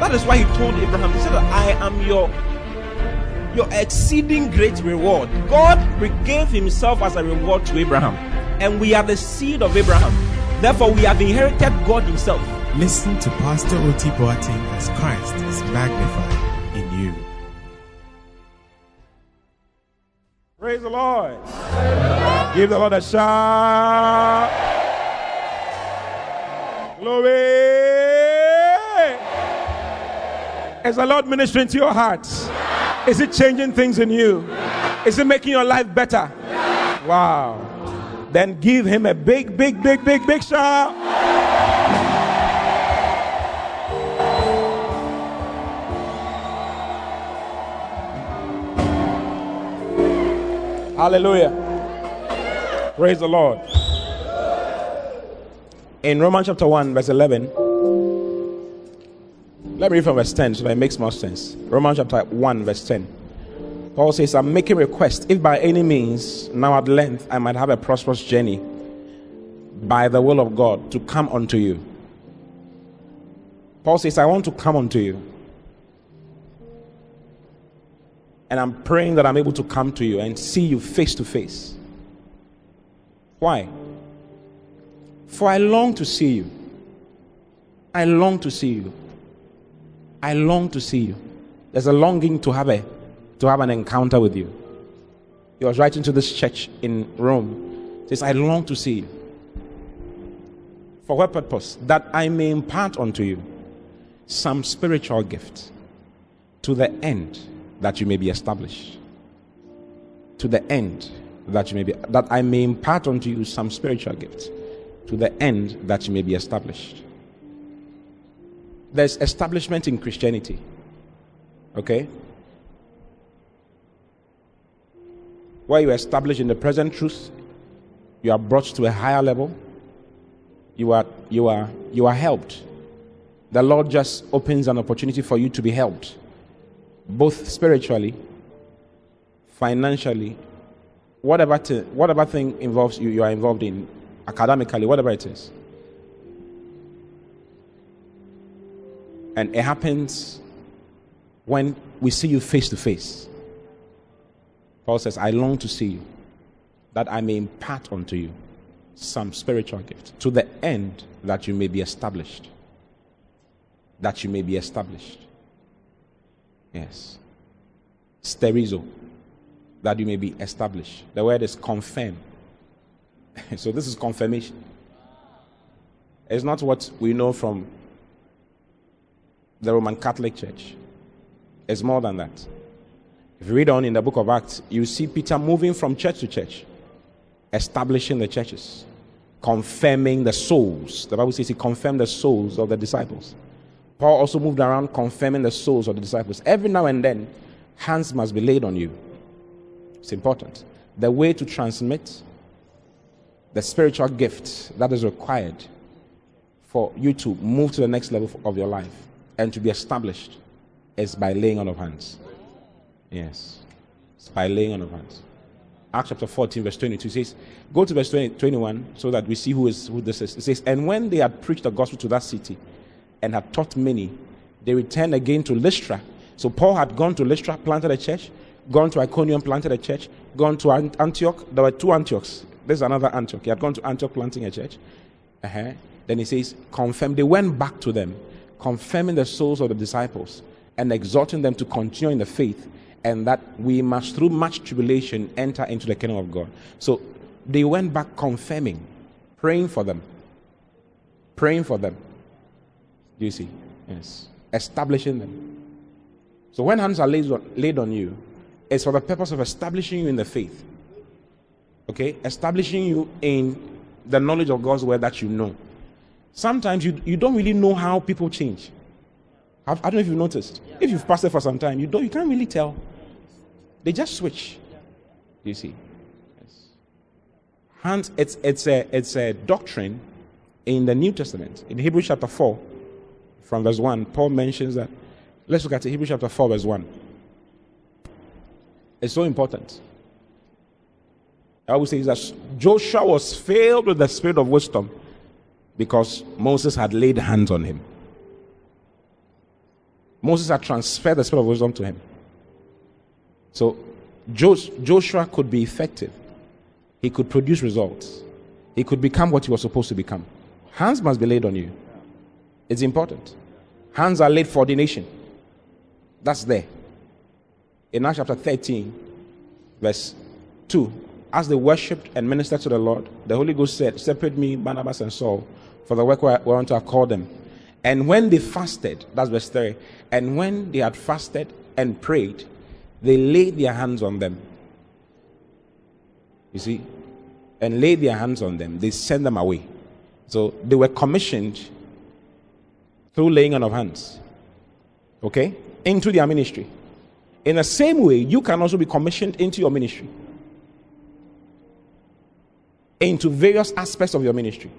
that is why He told Abraham, He said, I am your your exceeding great reward. God gave Himself as a reward to Abraham, and we are the seed of Abraham. Therefore, we have inherited God Himself. Listen to Pastor Oti Boateng as Christ is magnified in you. Praise the Lord. Give the Lord a shout. Glory. Is the Lord ministering to your heart? Is it changing things in you? Is it making your life better? Wow. Then give him a big, big, big, big, big shout. Hallelujah. Praise the Lord. In Romans chapter 1, verse 11, let me read from verse 10 so that it makes more sense. Romans chapter 1, verse 10. Paul says, I'm making request, if by any means, now at length, I might have a prosperous journey by the will of God to come unto you. Paul says, I want to come unto you. And I'm praying that I'm able to come to you and see you face to face. Why? For I long to see you. I long to see you. I long to see you. There's a longing to have a to have an encounter with you. He was writing to this church in Rome. He says, I long to see you. For what purpose? That I may impart unto you some spiritual gift to the end that you may be established. To the end that you may be, that I may impart unto you some spiritual gifts. To the end that you may be established. There's establishment in Christianity. Okay? Where you are established in the present truth, you are brought to a higher level. You are, you are, you are helped. The Lord just opens an opportunity for you to be helped both spiritually, financially, whatever, t- whatever thing involves you, you are involved in, academically, whatever it is. And it happens when we see you face to face. Paul says, I long to see you, that I may impart unto you some spiritual gift, to the end that you may be established. That you may be established. Yes. Sterizo. That you may be established. The word is confirm. so this is confirmation. It's not what we know from the Roman Catholic Church. It's more than that. If you read on in the book of Acts, you see Peter moving from church to church, establishing the churches, confirming the souls. The Bible says he confirmed the souls of the disciples. Paul also moved around confirming the souls of the disciples. Every now and then, hands must be laid on you. It's important. The way to transmit the spiritual gift that is required for you to move to the next level of your life and to be established is by laying on of hands. Yes. It's by laying on of hands. Acts chapter 14, verse 22 says, Go to verse 20, 21 so that we see who is who this is. It says, And when they had preached the gospel to that city, and had taught many, they returned again to Lystra. So Paul had gone to Lystra, planted a church, gone to Iconium, planted a church, gone to Antioch. There were two Antiochs. There's another Antioch. He had gone to Antioch planting a church. Uh-huh. Then he says, confirm. They went back to them, confirming the souls of the disciples and exhorting them to continue in the faith and that we must, through much tribulation, enter into the kingdom of God. So they went back confirming, praying for them, praying for them. Do you see? Yes. Establishing them. So when hands are laid on, laid on you, it's for the purpose of establishing you in the faith. Okay? Establishing you in the knowledge of God's word that you know. Sometimes you, you don't really know how people change. I don't know if you've noticed. If you've passed it for some time, you don't you can't really tell. They just switch. You see. Yes. Hands, it's it's a it's a doctrine in the New Testament. In Hebrews chapter 4, from verse 1, Paul mentions that. Let's look at it, Hebrews chapter 4, verse 1. It's so important. I would say that Joshua was filled with the spirit of wisdom because Moses had laid hands on him. Moses had transferred the spirit of wisdom to him. So Joshua could be effective. He could produce results. He could become what he was supposed to become. Hands must be laid on you. It's important. Hands are laid for ordination. That's there. In Acts chapter 13, verse 2, as they worshipped and ministered to the Lord, the Holy Ghost said, Separate me, Barnabas and Saul, for the work whereunto I called them. And when they fasted, that's verse 3, and when they had fasted and prayed, they laid their hands on them. You see? And laid their hands on them. They sent them away. So they were commissioned through laying on of hands. Okay? Into their ministry. In the same way, you can also be commissioned into your ministry, into various aspects of your ministry.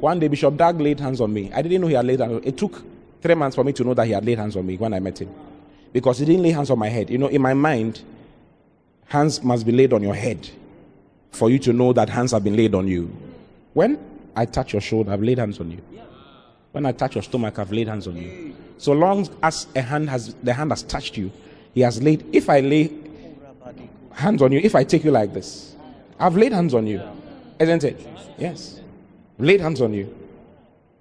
One day, Bishop Dag laid hands on me. I didn't know he had laid hands. It took three months for me to know that he had laid hands on me when I met him, because he didn't lay hands on my head. You know, in my mind, hands must be laid on your head for you to know that hands have been laid on you. When I touch your shoulder, I've laid hands on you. When I touch your stomach, I've laid hands on you. So long as a hand has the hand has touched you, he has laid. If I lay hands on you, if I take you like this, I've laid hands on you, isn't it? Yes, laid hands on you,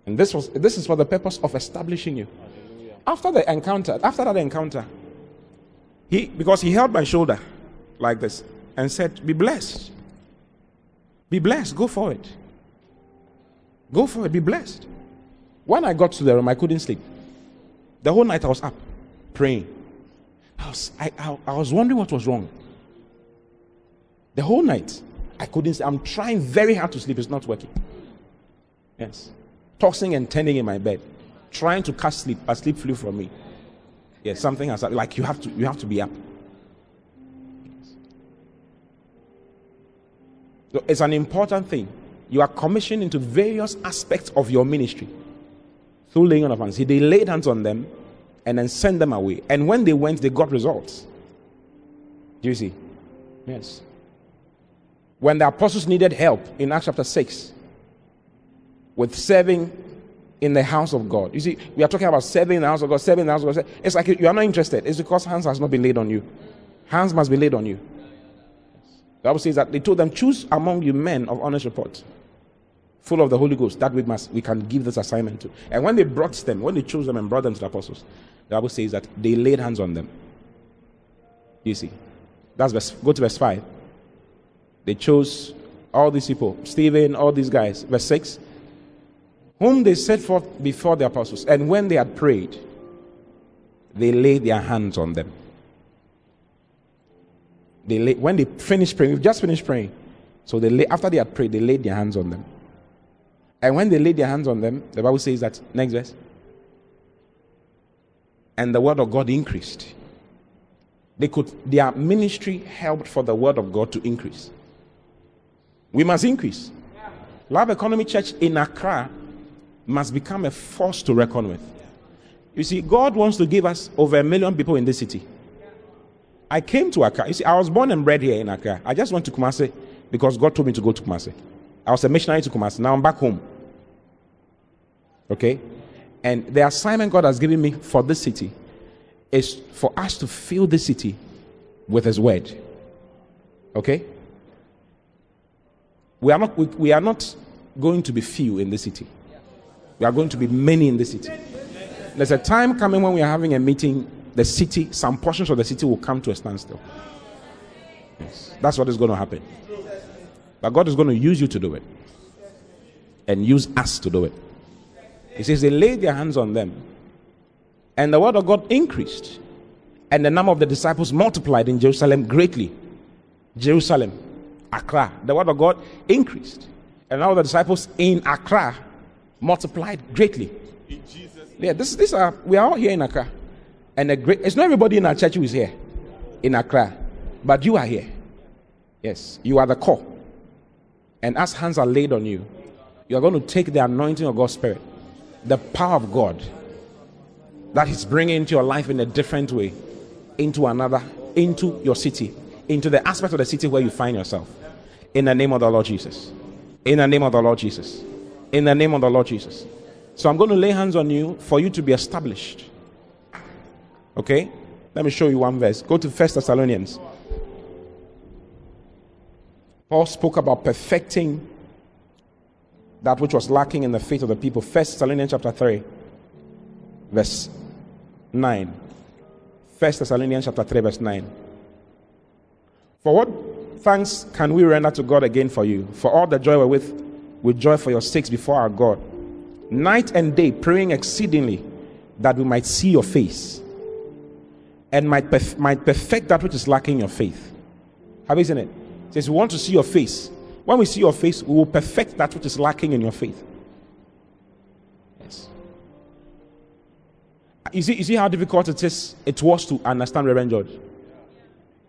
and this was this is for the purpose of establishing you. After the encounter, after that encounter, he because he held my shoulder like this and said, "Be blessed, be blessed, go for it, go for it, be blessed." When I got to the room, I couldn't sleep. The whole night I was up praying. I was, I, I, I was wondering what was wrong. The whole night I couldn't. I'm trying very hard to sleep. It's not working. Yes. Tossing and turning in my bed. Trying to catch sleep, but sleep flew from me. Yes, something has happened. like you have to you have to be up. So it's an important thing. You are commissioned into various aspects of your ministry through laying on of hands. He, they laid hands on them and then sent them away. And when they went, they got results. Do you see? Yes. When the apostles needed help in Acts chapter 6 with serving in the house of God. You see, we are talking about serving in the house of God, serving in the house of God. It's like you are not interested. It's because hands has not been laid on you. Hands must be laid on you. The Bible says that they told them, choose among you men of honest report full of the Holy Ghost, that we must we can give this assignment to. And when they brought them, when they chose them and brought them to the apostles, the Bible says that they laid hands on them. You see, that's verse. Go to verse five. They chose all these people, Stephen, all these guys. Verse six, whom they set forth before the apostles, and when they had prayed, they laid their hands on them. They lay, when they finished praying, we've just finished praying. So they lay, after they had prayed, they laid their hands on them. And when they laid their hands on them, the Bible says that, next verse, and the word of God increased. They could, their ministry helped for the word of God to increase. We must increase. Love Economy Church in Accra must become a force to reckon with. You see, God wants to give us over a million people in this city. I came to Accra. You see, I was born and bred here in Accra. I just went to Kumasi because God told me to go to Kumasi. I was a missionary to Kumasi. Now I'm back home. Okay? And the assignment God has given me for this city is for us to fill this city with His word. Okay? We are not, we, we are not going to be few in this city. We are going to be many in the city. There's a time coming when we are having a meeting, the city, some portions of the city will come to a standstill. Yes. That's what is going to happen. But God is going to use you to do it and use us to do it. He says they laid their hands on them, and the word of God increased, and the number of the disciples multiplied in Jerusalem greatly. Jerusalem, Accra, the word of God increased, and now the disciples in Accra multiplied greatly. In Jesus' Yeah, this, this are, we are all here in Accra. And a great, it's not everybody in our church who is here in Accra, but you are here. Yes, you are the core. And as hands are laid on you, you are going to take the anointing of God's Spirit, the power of God that He's bringing into your life in a different way, into another, into your city, into the aspect of the city where you find yourself. In the name of the Lord Jesus. In the name of the Lord Jesus. In the name of the Lord Jesus. So I'm going to lay hands on you for you to be established. Okay? Let me show you one verse. Go to First Thessalonians. Paul spoke about perfecting that which was lacking in the faith of the people. First Thessalonians chapter 3, verse 9. First Thessalonians chapter 3, verse 9. For what thanks can we render to God again for you? For all the joy wherewith with joy for your sakes before our God, night and day praying exceedingly that we might see your face and might, perf- might perfect that which is lacking in your faith. Have you seen it? It says, We want to see your face. When we see your face, we will perfect that which is lacking in your faith. Yes. You see, you see how difficult it is it was to understand Reverend George?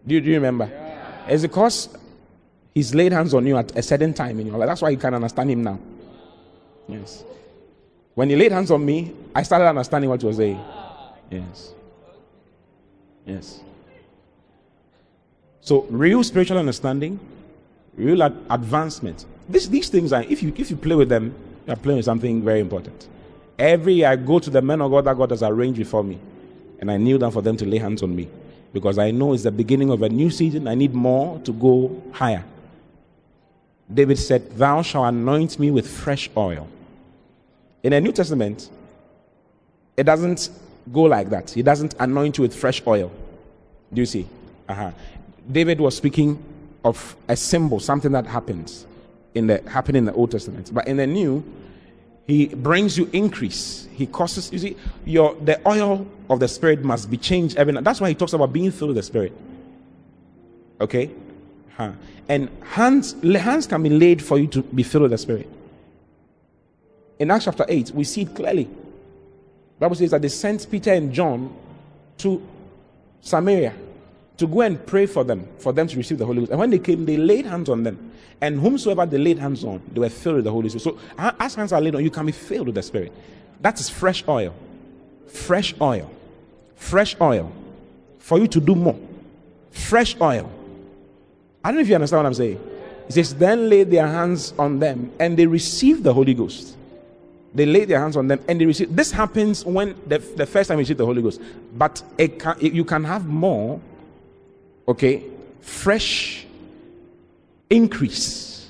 Do you, do you remember? Yeah. It's because he's laid hands on you at a certain time in your life. That's why you can understand him now. Yes. When he laid hands on me, I started understanding what he was saying. Yes. Yes. So real spiritual understanding, real ad- advancement. This, these things are if you if you play with them, you are playing with something very important. Every year I go to the men of God that God has arranged before me, and I kneel down for them to lay hands on me. Because I know it's the beginning of a new season. I need more to go higher. David said, Thou shalt anoint me with fresh oil. In the New Testament, it doesn't go like that. He doesn't anoint you with fresh oil. Do you see? Uh-huh. David was speaking of a symbol, something that happens in the happened in the Old Testament. But in the New, he brings you increase. He causes you see your the oil of the spirit must be changed every night. That's why he talks about being filled with the spirit. Okay? Huh. And hands hands can be laid for you to be filled with the spirit. In Acts chapter 8, we see it clearly. The Bible says that they sent Peter and John to Samaria to go and pray for them, for them to receive the Holy Ghost. And when they came, they laid hands on them. And whomsoever they laid hands on, they were filled with the Holy Spirit. So as hands are laid on, you can be filled with the Spirit. That is fresh oil. Fresh oil. Fresh oil. For you to do more. Fresh oil. I don't know if you understand what I'm saying. It says, then laid their hands on them and they received the Holy Ghost. They laid their hands on them and they received. This happens when the, the first time you receive the Holy Ghost. But can, you can have more, okay, fresh increase.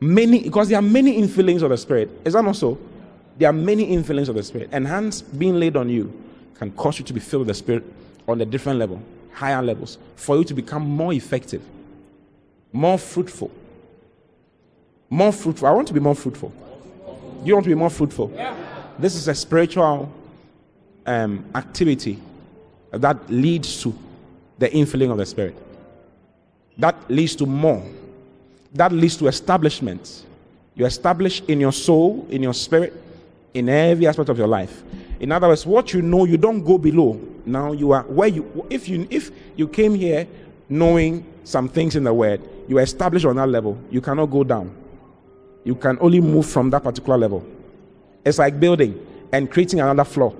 Many, because there are many infillings of the Spirit. Is that not so? There are many infillings of the Spirit. And hands being laid on you can cause you to be filled with the Spirit on a different level, higher levels, for you to become more effective, more fruitful. More fruitful. I want to be more fruitful. Do you want to be more fruitful? Yeah. This is a spiritual um, activity that leads to the infilling of the Spirit. That leads to more. That leads to establishment. You establish in your soul, in your spirit, in every aspect of your life. In other words, what you know, you don't go below. Now you are where you. If you if you came here knowing some things in the Word, you are established on that level. You cannot go down. You can only move from that particular level. It's like building and creating another floor.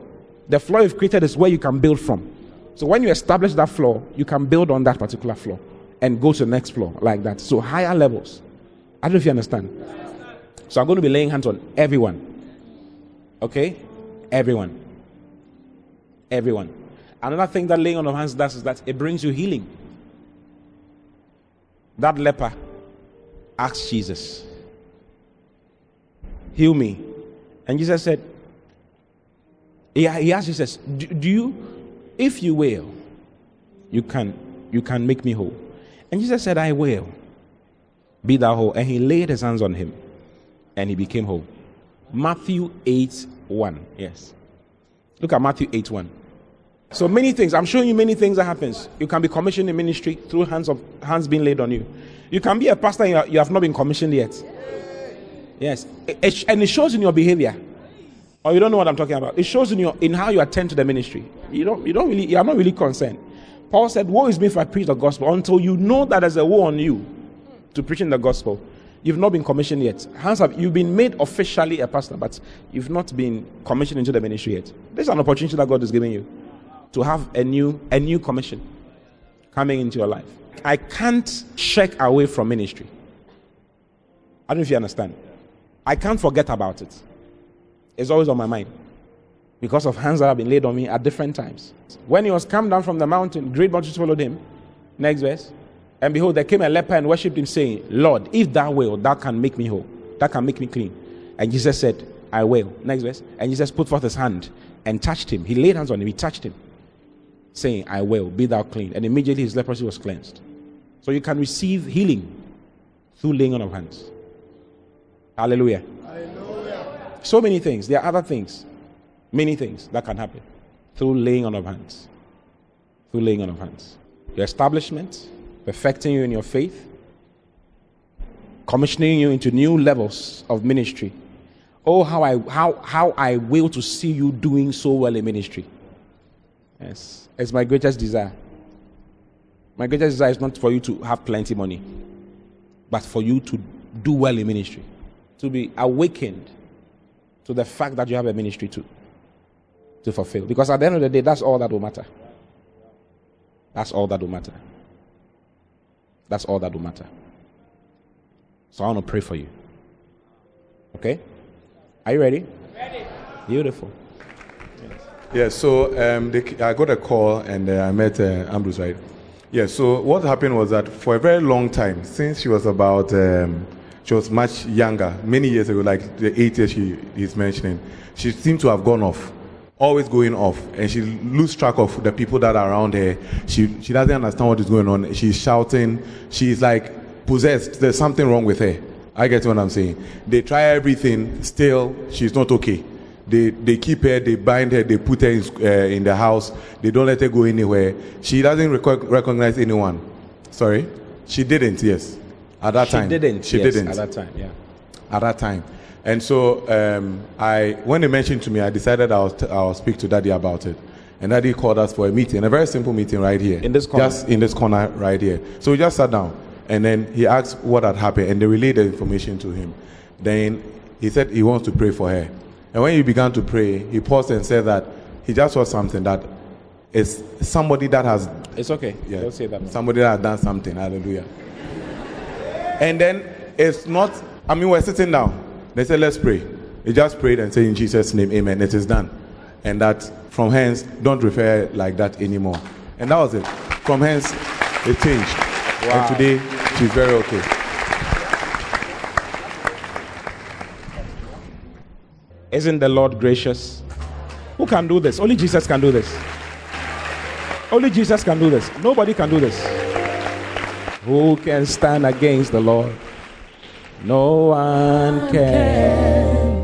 The floor you've created is where you can build from. So when you establish that floor, you can build on that particular floor and go to the next floor like that. So higher levels. I don't know if you understand. So I'm going to be laying hands on everyone. Okay? Everyone. Everyone. Another thing that laying on of hands does is that it brings you healing. That leper asked Jesus, Heal me. And Jesus said, He, asked Jesus, do, do you, if you will, you can, you can make me whole. And Jesus said, I will. Be thou whole. And he laid his hands on him and he became whole. Matthew 8 1. Yes. Look at Matthew 8 1. So many things. I'm showing you many things that happens. You can be commissioned in ministry through hands of hands being laid on you. You can be a pastor and you have not been commissioned yet. Yes. And it shows in your behavior. Or you don't know what I'm talking about. It shows in your in how you attend to the ministry. You don't you don't really you are not really concerned. Paul said, Woe is me if I preach the gospel until you know that there's a woe on you to preaching the gospel. You've not been commissioned yet. Hands up, you've been made officially a pastor, but you've not been commissioned into the ministry yet. This is an opportunity that God is giving you to have a new a new commission coming into your life. I can't shake away from ministry. I don't know if you understand. I can't forget about it. It's always on my mind because of hands that have been laid on me at different times. When he was come down from the mountain, great multitudes followed him. Next verse. And behold, there came a leper and worshipped him, saying, Lord, if thou will, thou can make me whole. That can make me clean. And Jesus said, I will. Next verse. And Jesus put forth his hand and touched him. He laid hands on him, he touched him, saying, I will, be thou clean. And immediately his leprosy was cleansed. So you can receive healing through laying on of hands. Hallelujah. Hallelujah. So many things. There are other things, many things that can happen through laying on of hands. Through laying on of hands. Your establishment, perfecting you in your faith, commissioning you into new levels of ministry. Oh, how I, how, how I will to see you doing so well in ministry. Yes, it's my greatest desire. My greatest desire is not for you to have plenty money, but for you to do well in ministry, to be awakened to the fact that you have a ministry to, to fulfill. Because at the end of the day, that's all that will matter. That's all that will matter. That's all that will matter. So I want to pray for you. Okay? Are you ready? Ready. Beautiful. Yeah, so um, they, I got a call and uh, I met uh, Ambrose, right? Yeah, so what happened was that for a very long time, since she was about, um, she was much younger, many years ago, like the eight years she is mentioning, she seemed to have gone off always going off and she lose track of the people that are around her. She she doesn't understand what is going on. She's shouting. She's like possessed. There's something wrong with her. I get what i'm saying. They try everything. Still she's not okay they they keep her they bind her they put her in, uh, in the house they don't let her go anywhere she doesn't rec- recognize anyone sorry she didn't yes at that she time didn't she yes, didn't at that time yeah at that time and so um, I, when they mentioned to me, I decided I'll, t- I'll speak to Daddy about it. And Daddy called us for a meeting, a very simple meeting right here. In this corner? Just in this corner right here. So we just sat down. And then he asked what had happened, and they relayed the information to him. Then he said he wants to pray for her. And when he began to pray, he paused and said that he just saw something that is somebody that has. It's okay. Yeah, Don't say that. Somebody that has done something. Hallelujah. and then it's not, I mean, we're sitting down. They said, let's pray. He just prayed and said, in Jesus' name, amen. It is done. And that from hence, don't refer like that anymore. And that was it. From hence, it changed. Wow. And today, she's very okay. Isn't the Lord gracious? Who can do this? Only Jesus can do this. Only Jesus can do this. Nobody can do this. Who can stand against the Lord? No one can.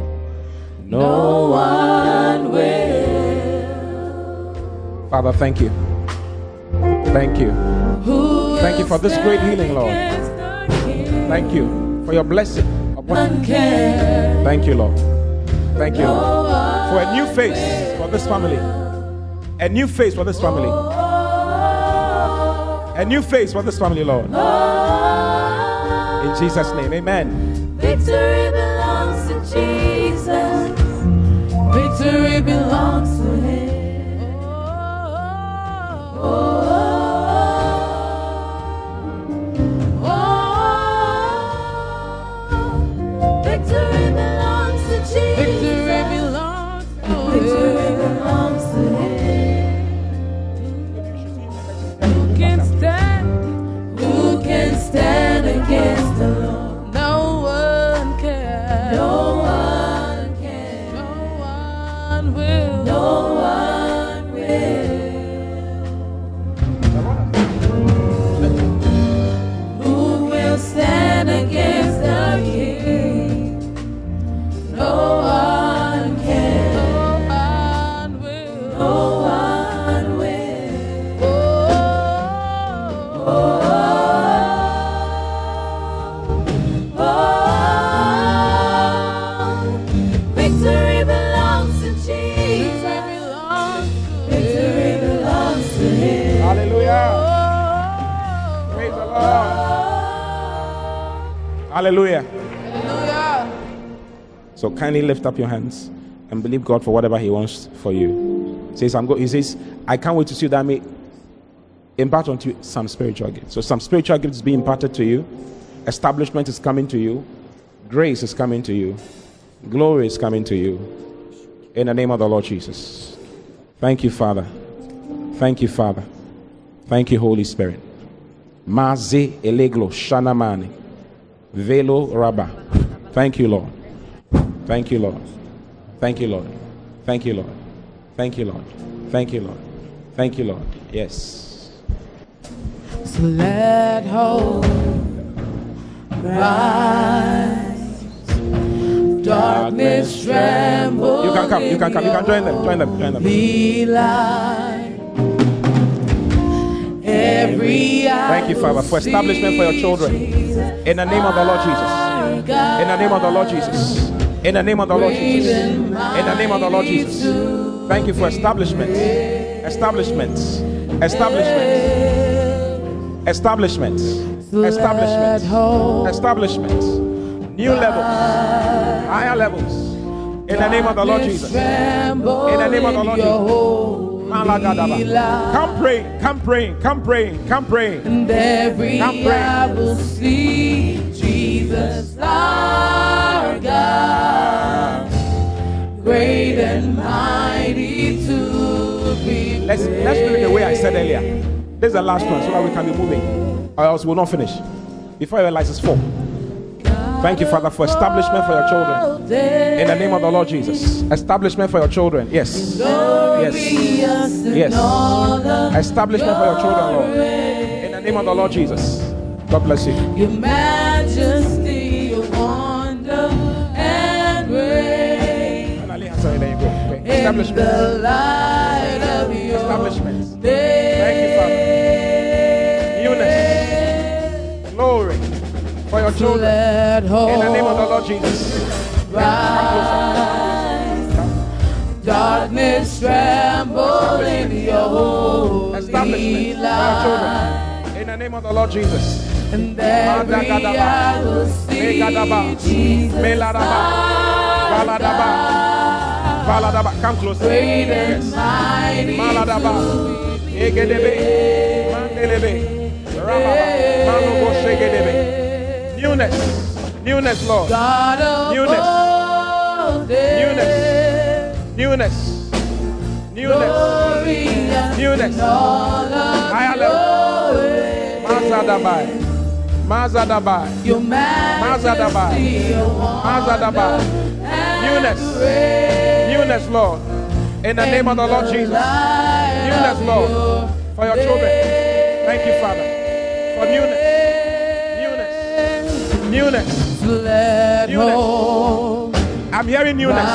No one will. Father, thank you. Thank you. Thank you for this great healing, Lord. Thank you for your blessing Thank you, Lord. Thank you for a new face for this family. A new face for this family. A new face for this family, Lord. In Jesus' name, amen. Victory belongs to Jesus. Victory belongs to Him. Oh, oh, oh. Against? Hallelujah. Hallelujah. So kindly lift up your hands and believe God for whatever He wants for you. He says, I'm go- He says, I can't wait to see that I may impart onto you some spiritual gifts. So some spiritual gifts being imparted to you. Establishment is coming to you. Grace is coming to you. Glory is coming to you. In the name of the Lord Jesus. Thank you, Father. Thank you, Father. Thank you, Holy Spirit. Maze eleglo shanamani. Velo raba. Thank you, Lord. Thank you, Lord. Thank you, Lord. Thank you, Lord. Thank you, Lord. Thank you, Lord. Thank you, Lord. Yes. So let hope rise. Darkness tremble. You can come. You can come. You can join them. Join them. Join them. Be light. Every Thank you, Father, for establishment for your children. In the name of the Lord Jesus. In the name of the Lord Jesus. In the name of the Lord Jesus. In the name of the Lord Jesus. Thank you for establishment. Establishment. Establishment. Establishment. Establishment. Establishment. New levels. Higher levels. In the name of the Lord Jesus. In the name of the Lord Jesus. Come pray. Come praying. Come praying. Come praying. And every Come pray. eye will see Jesus our God, great and mighty to be Let's let's do it the way I said earlier. This is the last one, so that we can be moving. Or else we'll not finish. Before you realize it's four. Thank you, Father, for establishment for your children. In the name of the Lord Jesus. Establishment for your children. Yes. Yes. Yes. Establishment for your children, Lord. In the name of the Lord Jesus. God bless you. Your majesty, your wonder and grace. Finally, sorry, there you go. Okay. In Establishment. the light of your Establishment. Children. In the name of the Lord Jesus. rise. Darkness tremble in your holy Establishment for your light. In the name of the Lord Jesus. And every eye will see Jesus Meladaba. Valadaba. our Valadaba. Come closer. great and mighty Maladaba. Egedebe. Mandelebe. Rababa. Malobo shegedebe. Newness. Newness, Lord. God Newness. Newness. Newness. Glory Newness. Higher ways. Mazadabai. Mazadabai. Mazadabai. Mazadabai. Newness. Newness, Lord. In the name of the Lord Jesus. Newness, Lord. For your children. Thank you, Father. For newness. Newness. Newness. I'm hearing newness.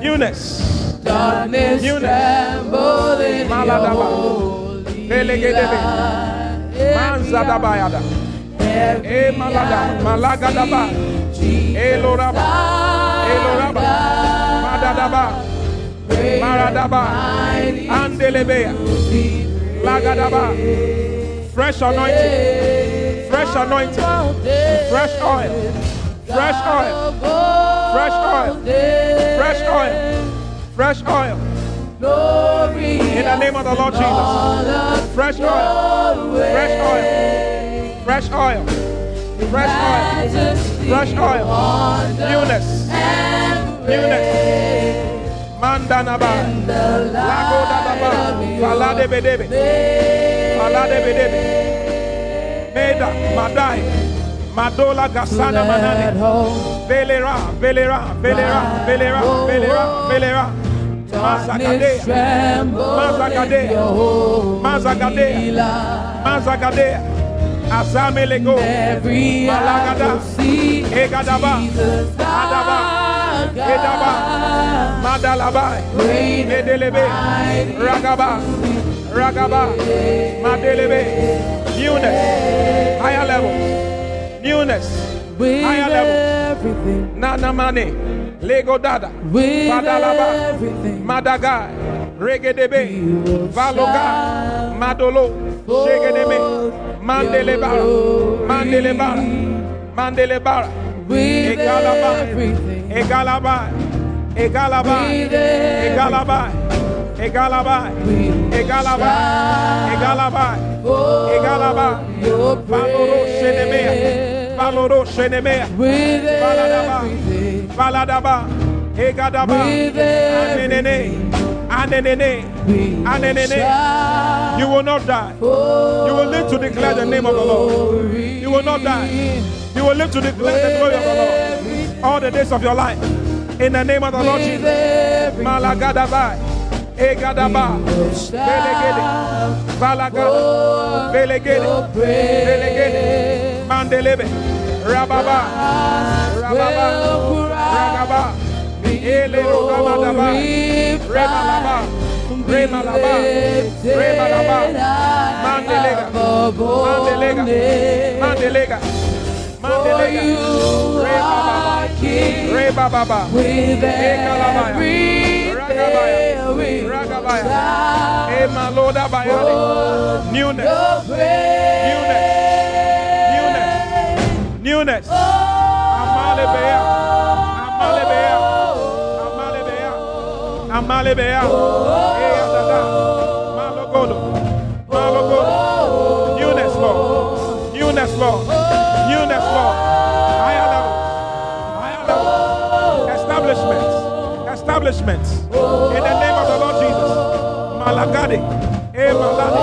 Newness. Darkness tremble in your Maladaba. holy Velegedebe. light. Manzadabayada. E eh, malada. Malagadaba. see E eh, loraba. our E eh, loraba. God, Madadaba. Maradaba. Andelebea. Lagadaba. Fresh anointing. Fresh anointing. Fresh oil. Fresh oil. Fresh oil. Fresh oil. Fresh oil. In the name of the Lord Jesus. Fresh oil. Fresh oil. Fresh oil. Fresh oil. Fresh oil. Newness. Newness. Mandanaba. Lago dadaba. Falade bedebe. day. Falade bedebe. Meda. Madai. Madola gasana Let manane. Velera. Velera. Velera. Velera. Velera. Velera. darkness Mazagadea. tremble Mazagadea. in your holy Mazagadea. light. Mazagadea. Azamelego. Malagada. Egadaba. Adaba. Edaba. Madalabai. Medelebe. Ragaba. Ragaba. Madelebe. Newness. Higher levels. Newness. with higher level. everything, Nana Mane. Lego Dada. with Padalaba. everything. Madagai. Regedebe. Valoga. Madolo. Shegedebe. Mandele bara. Mandele bara. Mandele bara. With Egalaba. everything. Egalaba. Egalaba. Egalaba. We Egalaba. Egalaba. Egalaba. your Valoro shenemea. Valoro shenemea. Everything. Valadaba. Egadaba. Anenene. Anenene. Anenene. You will not die. You will live to declare the name of the Lord. You will not die. You will live to declare the glory of the Lord all the days of your life. In the name of the Lord Jesus. Malagadabai. Egadaba. Belegede. Balagada. Belegede. Belegede. Mandelebe. Rababa. Rababa. Ragaba. Ele Rogamadaba. Remalaba. Remalaba. Remalaba. Mandelega. Mandelega. Mandelega. Mandelega. With Ekalabaya. everything Ragabaya. Newness. your praise. Newness. Amalebea. Amalebea. Amalebea. Amalebea. Newness, Lord. Newness, Lord. Newness, Lord. Establishments. In the name of the Lord Jesus. Malagade. E malade.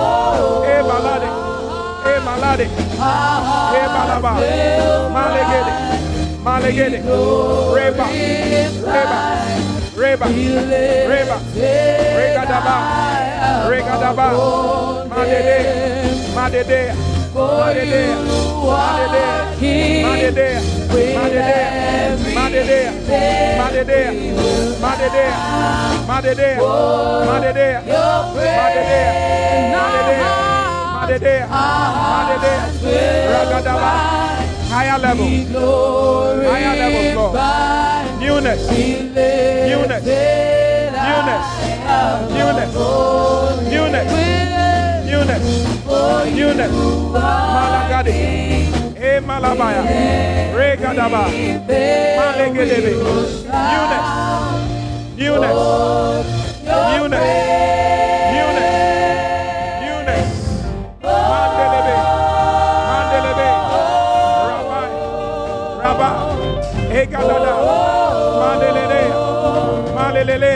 E malade. E malade. E malaba. Malegede. Malegede. Reba. Reba. Reba. Reba. Regadaba. Regadaba. Madede. Madede. Madede. Madede. Madede. Madede. Higher level, higher level, Lord. Newness, newness, newness, newness, newness, newness, newness. Malagadi. Malabaya, Regadaba, Malegedebe, newness, newness, newness. Egalada, Malelele, Malelele,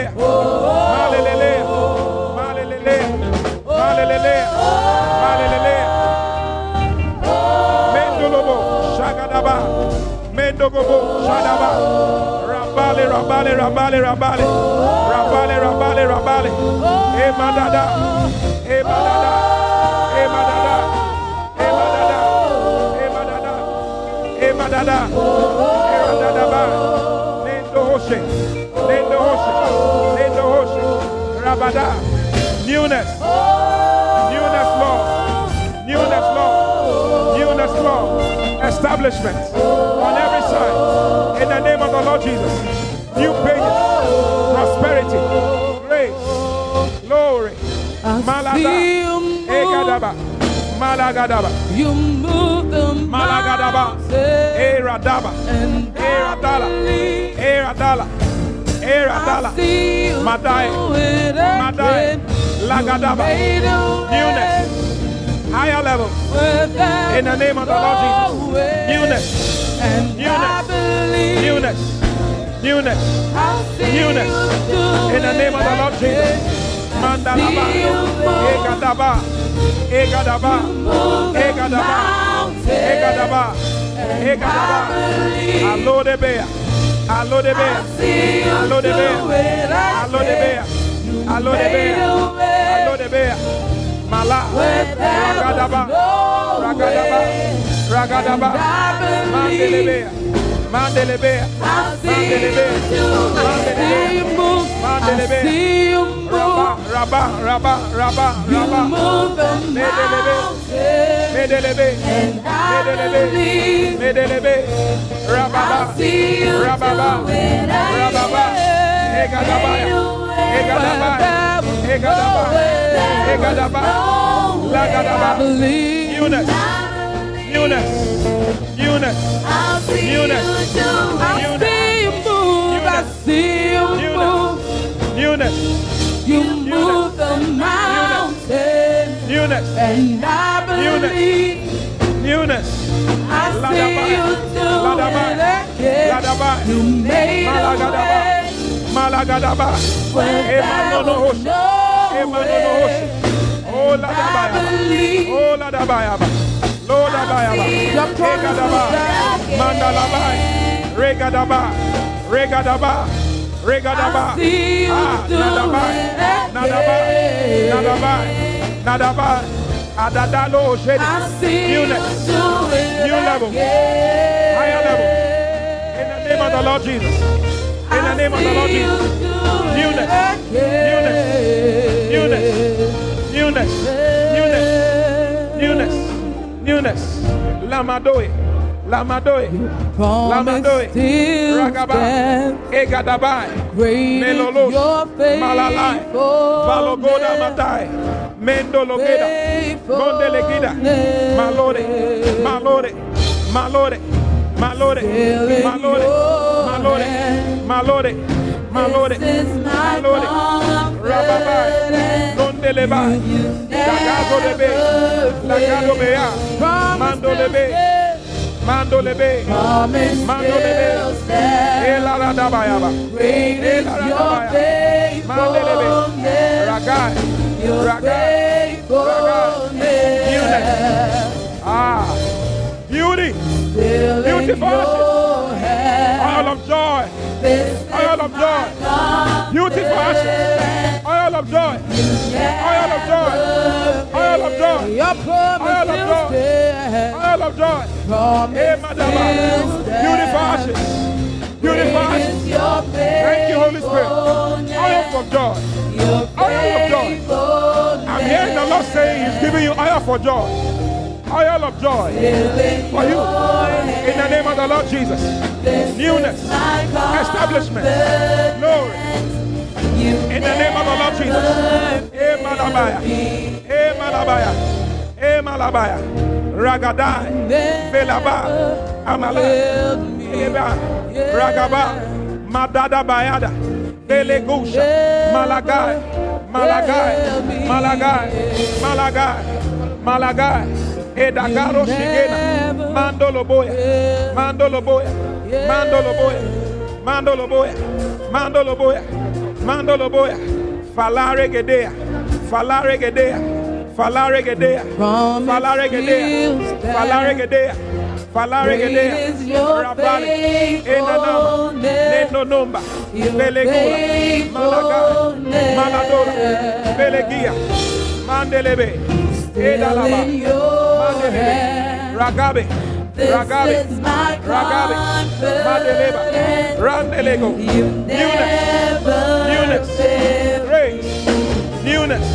Malelele. Logobo, Rabale, Rabale, Rabale, Rabale, Rabale, Rabale, Rabale, Rabale, Emadada, Emadada, Emadada, Emadada, Emadada, Emadada, Eradadaba, Lendo Hoshe, Lendo Hoshe, Lendo Hoshe, Rabada, Newness, Newness Law, Newness Law, Newness Law, Establishment. In the name of the Lord Jesus. New pages. Prosperity. Grace. Glory. Malada. Egadaba. Malagadaba. You move the Malagadaba. Eradaba. Eradala. Eradala. Eradala. Madai. Madai. Lagadaba. Newness. Higher level. In the name of the Lord Jesus. no and newness. I believe newness, newness, newness. In the name of the Lord Jesus. Mandalaba, Egadaba, Egadaba, Egadaba, Egadaba, Egadaba, Alodebea, Alodebea, Alodebea, Alodebea, Alodebea, Alodebea, Mala, Ragadaba, Ragadaba. Ragadaba. Mandelebea. Mandelebea. Mandelebea. Mandelebea. Mandelebea. Rabba, Rabba, Rabba, Rabba, Rabba. Medelebe. Medelebe. Rabba, Rabba, Rabba. Newness. Newness. I'll see Newness. you do I see you move, I see you move. Newness. You move the mountain, Newness. and I believe Newness. I see you do it again. You made a way Malagadaba. Emanono no Emanono way. Oh, I Ladabayaba. believe Oh, Ladabayaba. Lord Abayaba. your promise Regadaba. Mandalabai. Regadaba. Regadaba. Regadaba. I see you ah, do Nadabai. Nadabai. Nadabai. Nadabai. Adadalo ah, Oshedi. I see Newness. you do it New level. Higher level. In the name of the Lord Jesus. In the name of the Lord Jesus. Newness. Newness. Newness. Newness. Newness. Lamadoe. Lamadoe. Lamadoe. still Ragaba. stands. Egadabai. Great is Melolosh. your Malalai. Faithfulness. Matai. Mendologeda. Mondelegida. Malore. Malore. Malore. Malore. Malore. Malore. Malore. Malore. This is my Malore. Rababai. Nondelebai. Dagazo lebe. Lagado bea. Mando lebe. Mando lebe. Mando lebe. Ela dabayaba. Great is your faithfulness. Ragai. Your Ragai. faithfulness. Ah. Beauty. Beautiful. Oil of joy. Oil of joy. Beautiful ashes. Oil of joy. Oil of joy. Oil of joy. Oil of joy. Oil of joy. Hey, Beautiful ashes. Beautiful ashes. Thank you, Holy Spirit. Oil of joy. Oil of joy. I'm hearing the Lord saying He's giving you oil for joy. Oil of joy for you. In the name of the Lord Jesus. Newness. Establishment. Glory. In the name of the Lord Jesus. Eh, Malabaya. Eh, Malabaya. Eh. Ragadai. Velaba. Amala. Eba. Ragaba. Madada Bayada. Belegusha. Malagai. Malagai. Malagai. Malagai. Malagai. Edagaro Shigena. Mandolo Boya. Mandolo Boya. Mandolo Boya. Mandolo Boya. Mandolo Boya. Mandolo Boya. Falare Gedea. Falare Gedea. Falare Gedea. Falare Gedea. Falare Gedea. Falare Gedea. Rabale. Enanama. faithfulness. Nomba. Belegula. Malaga. Maladora. Belegia. Mandelebe. Edalaba. In your Mandelebe. hand. Ragabe. Ragabe. Ragabe. Confidence. Randelego. Newness. Newness. Grace. Newness.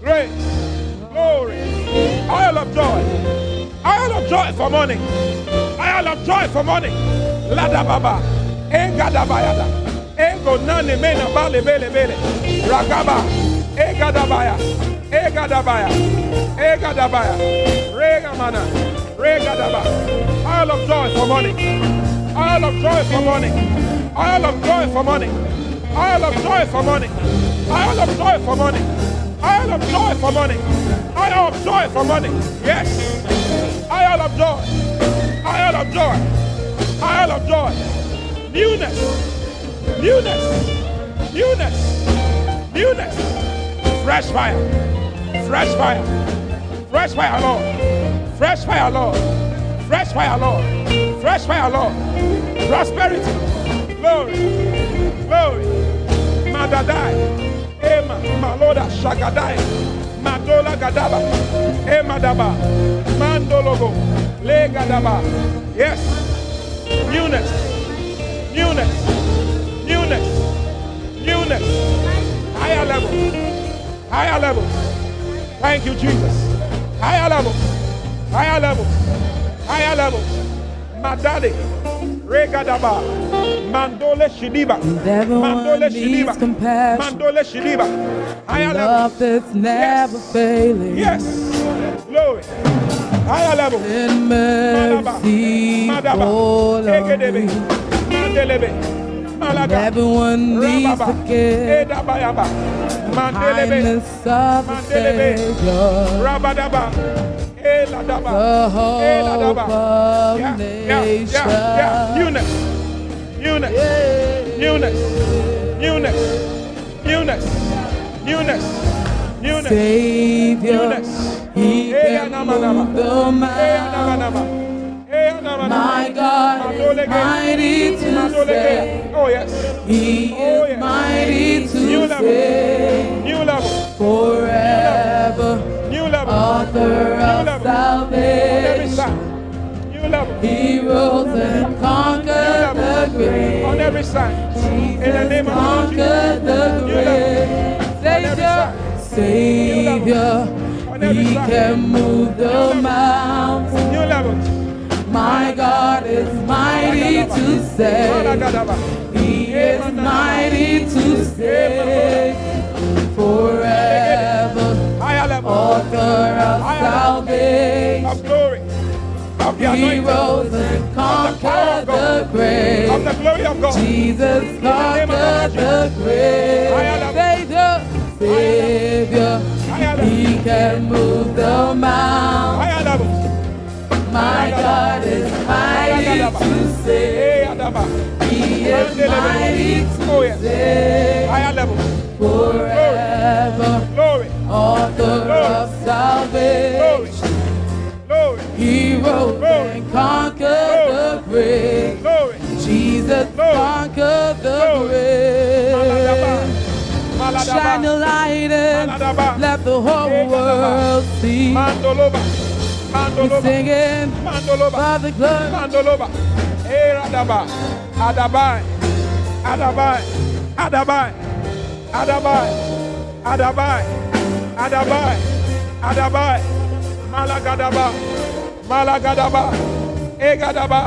Grace. Glory. Oil of joy. Oil of joy for morning. Oil of joy for morning. Lada baba. Engada bayada. Ego nane mena bale bele bele. Ragaba. Egada baya. Egada baya. Egada baya. Rega mana. Rega daba. Oil of joy for morning. Oil of joy for morning. Oil of joy for morning. Oil of joy for morning. Oil of joy for morning. Oil of joy for morning. Oil of joy for morning. Yes. Oil of joy. Oil of joy. Oil of joy. Newness. Newness. Newness. Newness. Fresh fire. Fresh fire. Fresh fire, Lord. Fresh fire, Lord. Fresh fire, Lord. Fresh fire, Lord. Prosperity. Glory. Glory. Madadai. Ema. Maloda. Shagadai. Madola Gadaba. Emadaba. Mandologo. Le Gadaba. Yes. Newness. Newness. Newness. Newness. Higher level. Higher level. Thank you, Jesus. Higher level. Higher level. Higher level. Madade. Regadaba. Mandole Shidiba. Mandole Shidiba. Mandole Shidiba. Higher level. Love that's never Yes. failing. Yes. Glory. Higher level. and mercy Madaba. Oh on Egedebe. Mandelebe. Malaga. Everyone needs to get. Kindness of the Savior, the hope of Yeah, yeah, yeah, yeah. nations. Newness. Newness. Newness. Newness. Newness. Newness. Newness. Savior, Newness. He can move the Eh, My God is mighty to save. Oh, yes. He Oh, is mighty New to level. save New level. forever. New level. Author New of. Salvation. New level. He rose and conquered the grave. On every side. In the name of conquered the New level. grave. Savior. Savior, He can move the mountains. New level. My God is mighty to save. He is mighty to save forever. Author of salvation. Of glory. Of the He rose and conquered the Of grave. the glory of God. Jesus conquered the grave. Savior. He can move the mountains. My God is mighty to save. He is mighty to save forever. Author of salvation. He rose and conquered the grave. Jesus conquered the grave. Shine the light and let the whole world see. Mandoloba. singing the glory. Mandoloba. Adabai. Adabai. Adabai. Adabai. Adabai. Adabai. Adabai. Malagadaba. Malagadaba. Egadaba.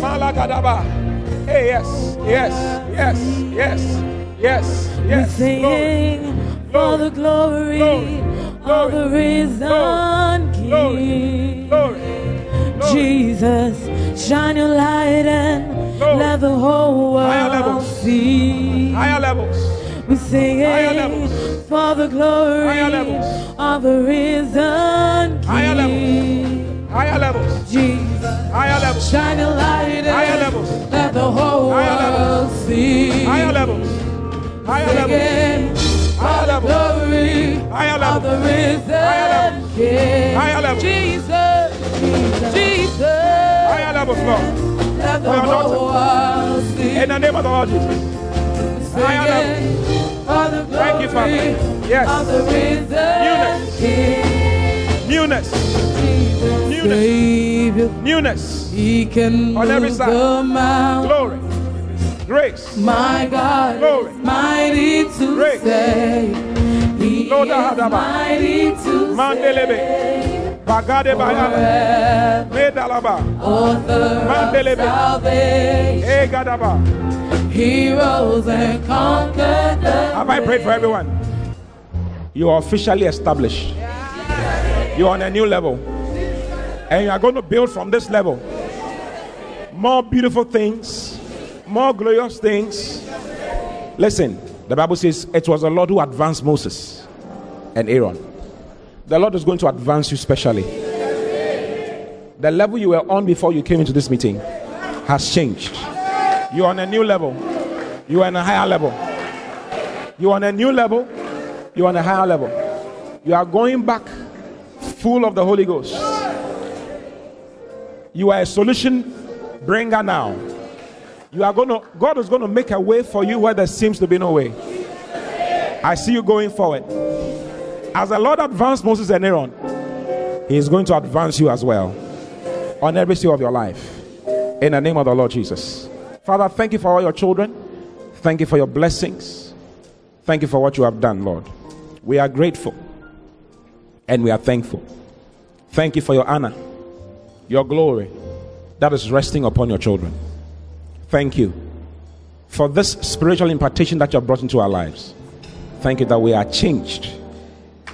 Malagadaba. Hey, yes, yes, yes, yes, yes, We're. Singing for the glory of the risen Glory. King. Jesus, shine your light and let the whole Higher world see. Higher levels. We're Higher singing for the glory of the risen Higher levels. King. Higher levels. Jesus, Higher levels. Shine a light Higher and levels. let the whole world see. Higher levels. Again, for the glory of the risen. King. Jesus, Jesus, Lord. let the whole world see. In the name of the Lord Jesus. Higher for the Thank you, Father. Yes. of the risen Newness. Newness. Newness. Savior, Newness. He can On every side. Glory. Grace. My God Glory. is mighty to Grace. save. He Lord, is mighty to Mandelebe. save. Bagade Bayala. Forever. Medalaba. Author Mandelebe. of salvation. Egadaba. He rose and conquered the Have I prayed for everyone? You are officially established. You are on a new level. And you are going to build from this level. More beautiful things, more glorious things. Listen, the Bible says it was the Lord who advanced Moses and Aaron. The Lord is going to advance you specially. The level you were on before you came into this meeting has changed. You're on a new level. You are on a higher level. You're on a new level. You're on a higher level. You are going back full of the Holy Ghost. You are a solution bringer now. You are going to, God is going to make a way for you where there seems to be no way. I see you going forward. As the Lord advanced Moses and Aaron, He is going to advance you as well on every sphere of your life. In the name of the Lord Jesus. Father, thank you for all your children. Thank you for your blessings. Thank you for what you have done, Lord. We are grateful and we are thankful. Thank you for your honor, your glory that is resting upon your children. Thank you for this spiritual impartation that you have brought into our lives. Thank you that we are changed.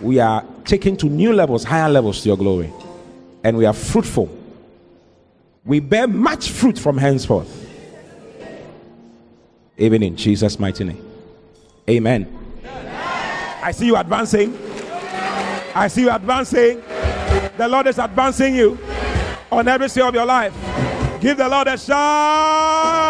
We are taken to new levels, higher levels to your glory. And we are fruitful. We bear much fruit from henceforth. Even in Jesus' mighty name. Amen. I see you advancing. I see you advancing. The Lord is advancing you on every sphere of your life. Give the Lord a shout.